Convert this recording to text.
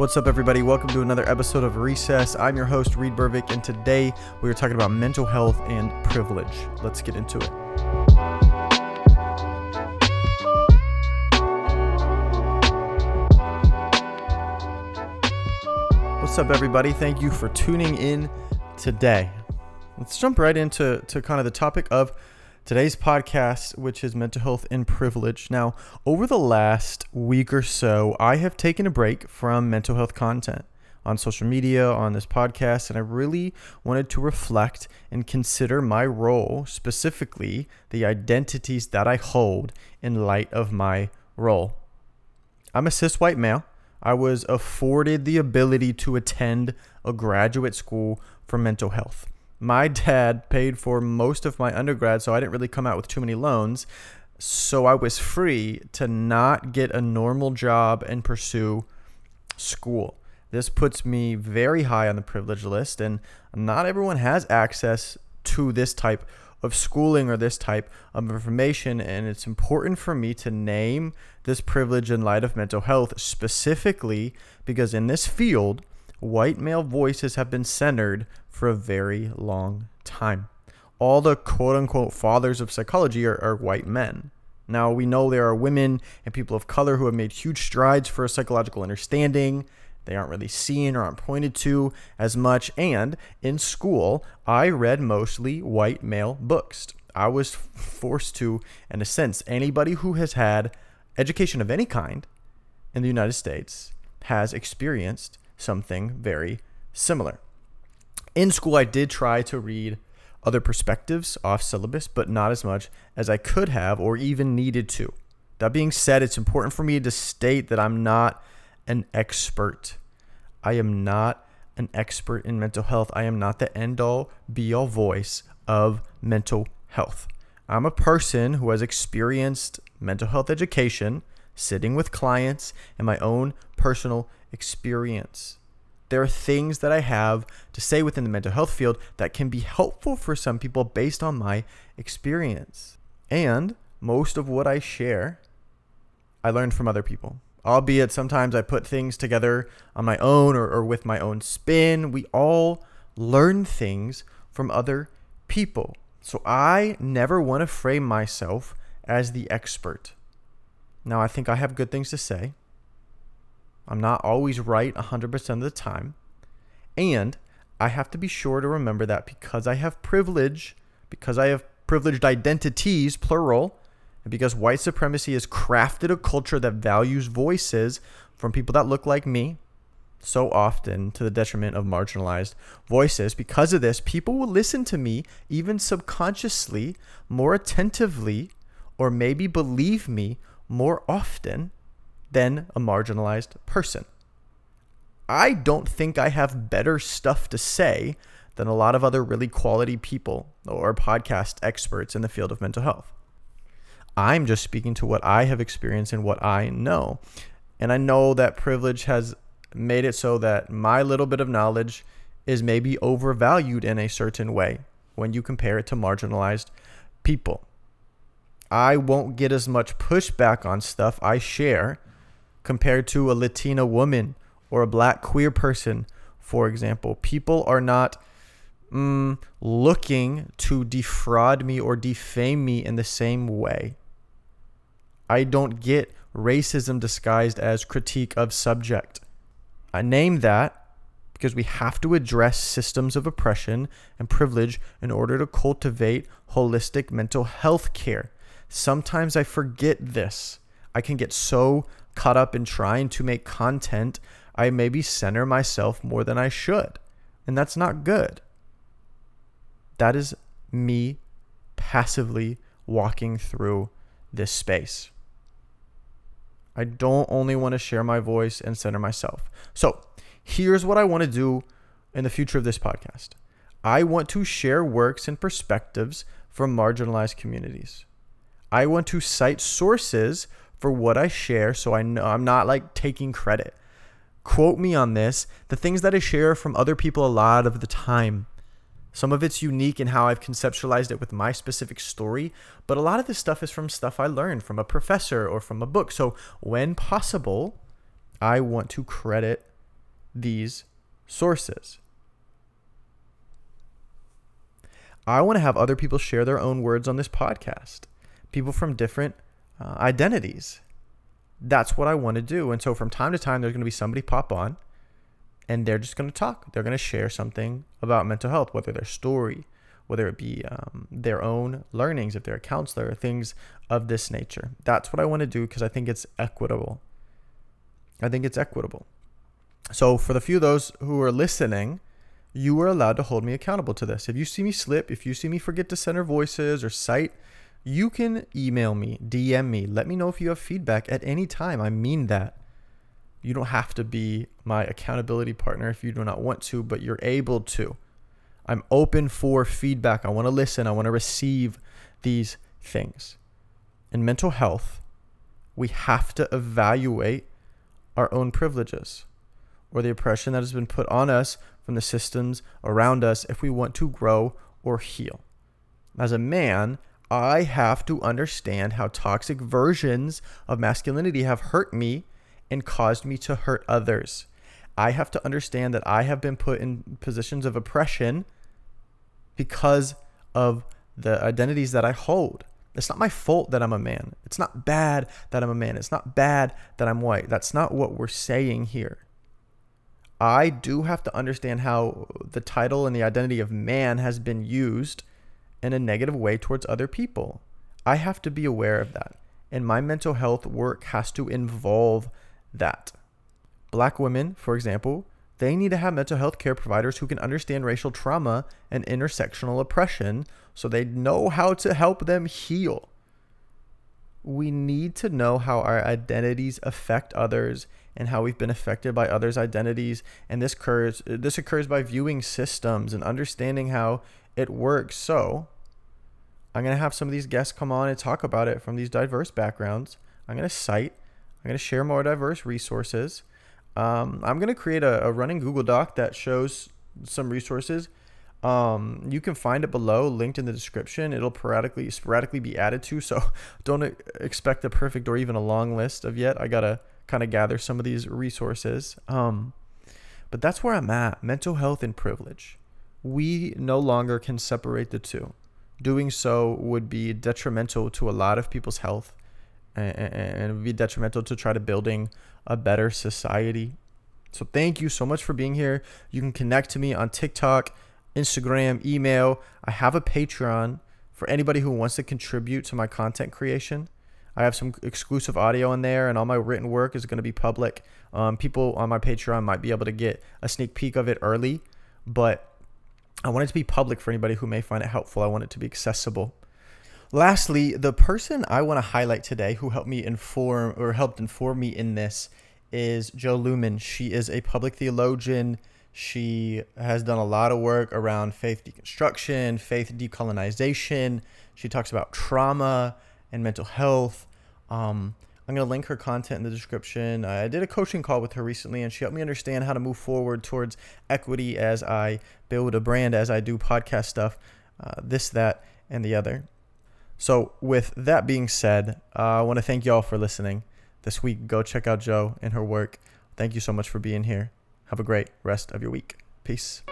What's up, everybody? Welcome to another episode of Recess. I'm your host, Reed Burvick, and today we are talking about mental health and privilege. Let's get into it. What's up, everybody? Thank you for tuning in today. Let's jump right into to kind of the topic of today's podcast, which is mental health and privilege. Now, over the last week or so, I have taken a break from mental health content on social media, on this podcast, and I really wanted to reflect and consider my role, specifically the identities that I hold in light of my role. I'm a cis white male. I was afforded the ability to attend a graduate school for mental health my dad paid for most of my undergrad, so I didn't really come out with too many loans. So I was free to not get a normal job and pursue school. This puts me very high on the privilege list, and not everyone has access to this type of schooling or this type of information. And it's important for me to name this privilege in light of mental health, specifically because in this field, white male voices have been centered for a very long time. All the quote unquote fathers of psychology are, are white men. Now, we know there are women and people of color who have made huge strides for a psychological understanding. They aren't really seen or aren't pointed to as much. And in school, I read mostly white male books. I was forced to, in a sense, anybody who has had education of any kind in the United States has experienced something very similar in school, I did try to read other perspectives off syllabus, but not as much as I could have or even needed to. That being said, it's important for me to state that I'm not an expert. I am not an expert in mental health. I am not the end all be all voice of mental health. I'm a person who has experienced mental health education, sitting with clients, and my own personal experience there are things that I have to say within the mental health field that can be helpful for some people based on my experience. And most of what I share, I learned from other people. Albeit sometimes I put things together on my own or, or with my own spin. We all learn things from other people. So I never want to frame myself as the expert. Now, I think I have good things to say. I'm not always right 100% of the time. And I have to be sure to remember that because I have privilege, because I have privileged identities, plural, and because white supremacy has crafted a culture that values voices from people that look like me, so often to the detriment of marginalized voices. Because of this, people will listen to me, even subconsciously, more attentively, or maybe believe me more often than a marginalized person. I don't think I have better stuff to say than a lot of other really quality people or podcast experts in the field of mental health. I'm just speaking to what I have experienced and what I know. And I know that privilege has made it so that my little bit of knowledge is maybe overvalued in a certain way when you compare it to marginalized people. I won't get as much pushback on stuff I share compared to a Latina woman or a black queer person, for example. People are not mm, looking to defraud me or defame me in the same way. I don't get racism disguised as critique of subject. I name that because we have to address systems of oppression and privilege in order to cultivate holistic mental health care. Sometimes I forget this. I can get so caught up in trying to make content, I maybe center myself more than I should. And that's not good. That is me passively walking through this space. I don't only want to share my voice and center myself. So, here's what I want to do in the future of this podcast I want to share works and perspectives from marginalized communities. I want to cite sources for what I share so I know I'm not like taking credit. Quote me on this. The things that I share from other people a lot of the time. Some of it's unique in how I've conceptualized it with my specific story, but a lot of this stuff is from stuff I learned from a professor or from a book. So, when possible, I want to credit these sources. I want to have other people share their own words on this podcast, people from different uh, identities. That's what I want to do. And so from time to time, there's going to be somebody pop on and they're just going to talk. They're going to share something about mental health, whether their story, whether it be um, their own learnings, if they're a counselor, things of this nature. That's what I want to do because I think it's equitable. I think it's equitable. So, for the few of those who are listening, you are allowed to hold me accountable to this. If you see me slip, if you see me forget to center voices or cite, you can email me, DM me, let me know if you have feedback at any time. I mean that. You don't have to be my accountability partner if you do not want to, but you're able to. I'm open for feedback. I want to listen. I want to receive these things. In mental health, we have to evaluate our own privileges or the oppression that has been put on us from the systems around us if we want to grow or heal. As a man, I have to understand how toxic versions of masculinity have hurt me and caused me to hurt others. I have to understand that I have been put in positions of oppression because of the identities that I hold. It's not my fault that I'm a man. It's not bad that I'm a man. It's not bad that I'm white. That's not what we're saying here. I do have to understand how the title and the identity of man has been used in a negative way towards other people. I have to be aware of that. And my mental health work has to involve that. Black women, for example, they need to have mental health care providers who can understand racial trauma and intersectional oppression so they know how to help them heal. We need to know how our identities affect others and how we've been affected by others' identities. And this occurs this occurs by viewing systems and understanding how it works. So I'm gonna have some of these guests come on and talk about it from these diverse backgrounds. I'm gonna cite, I'm gonna share more diverse resources. Um, I'm gonna create a, a running Google Doc that shows some resources um, you can find it below, linked in the description. It'll sporadically sporadically be added to, so don't expect a perfect or even a long list of yet. I gotta kind of gather some of these resources. Um, but that's where I'm at. Mental health and privilege. We no longer can separate the two. Doing so would be detrimental to a lot of people's health, and, would be detrimental to try to building a better society. So thank you so much for being here. You can connect to me on TikTok Instagram, email. I have a Patreon for anybody who wants to contribute to my content creation. I have some exclusive audio in there, and all my written work is going to be public. Um, people on my Patreon might be able to get a sneak peek of it early, but I want it to be public for anybody who may find it helpful. I want it to be accessible. Lastly, the person I want to highlight today who helped me inform or helped inform me in this is Jo Luehmann. She is a public theologian she has done a lot of work around faith deconstruction, faith decolonization. She talks about trauma and mental health. Um, I'm going to link her content in the description. I did a coaching call with her recently, and she helped me understand how to move forward towards equity as I build a brand, as I do podcast stuff, uh, this, that, and the other. So, with that being said, uh, I want to thank y'all for listening this week. Go check out Jo and her work. Thank you so much for being here. Have a great rest of your week. Peace.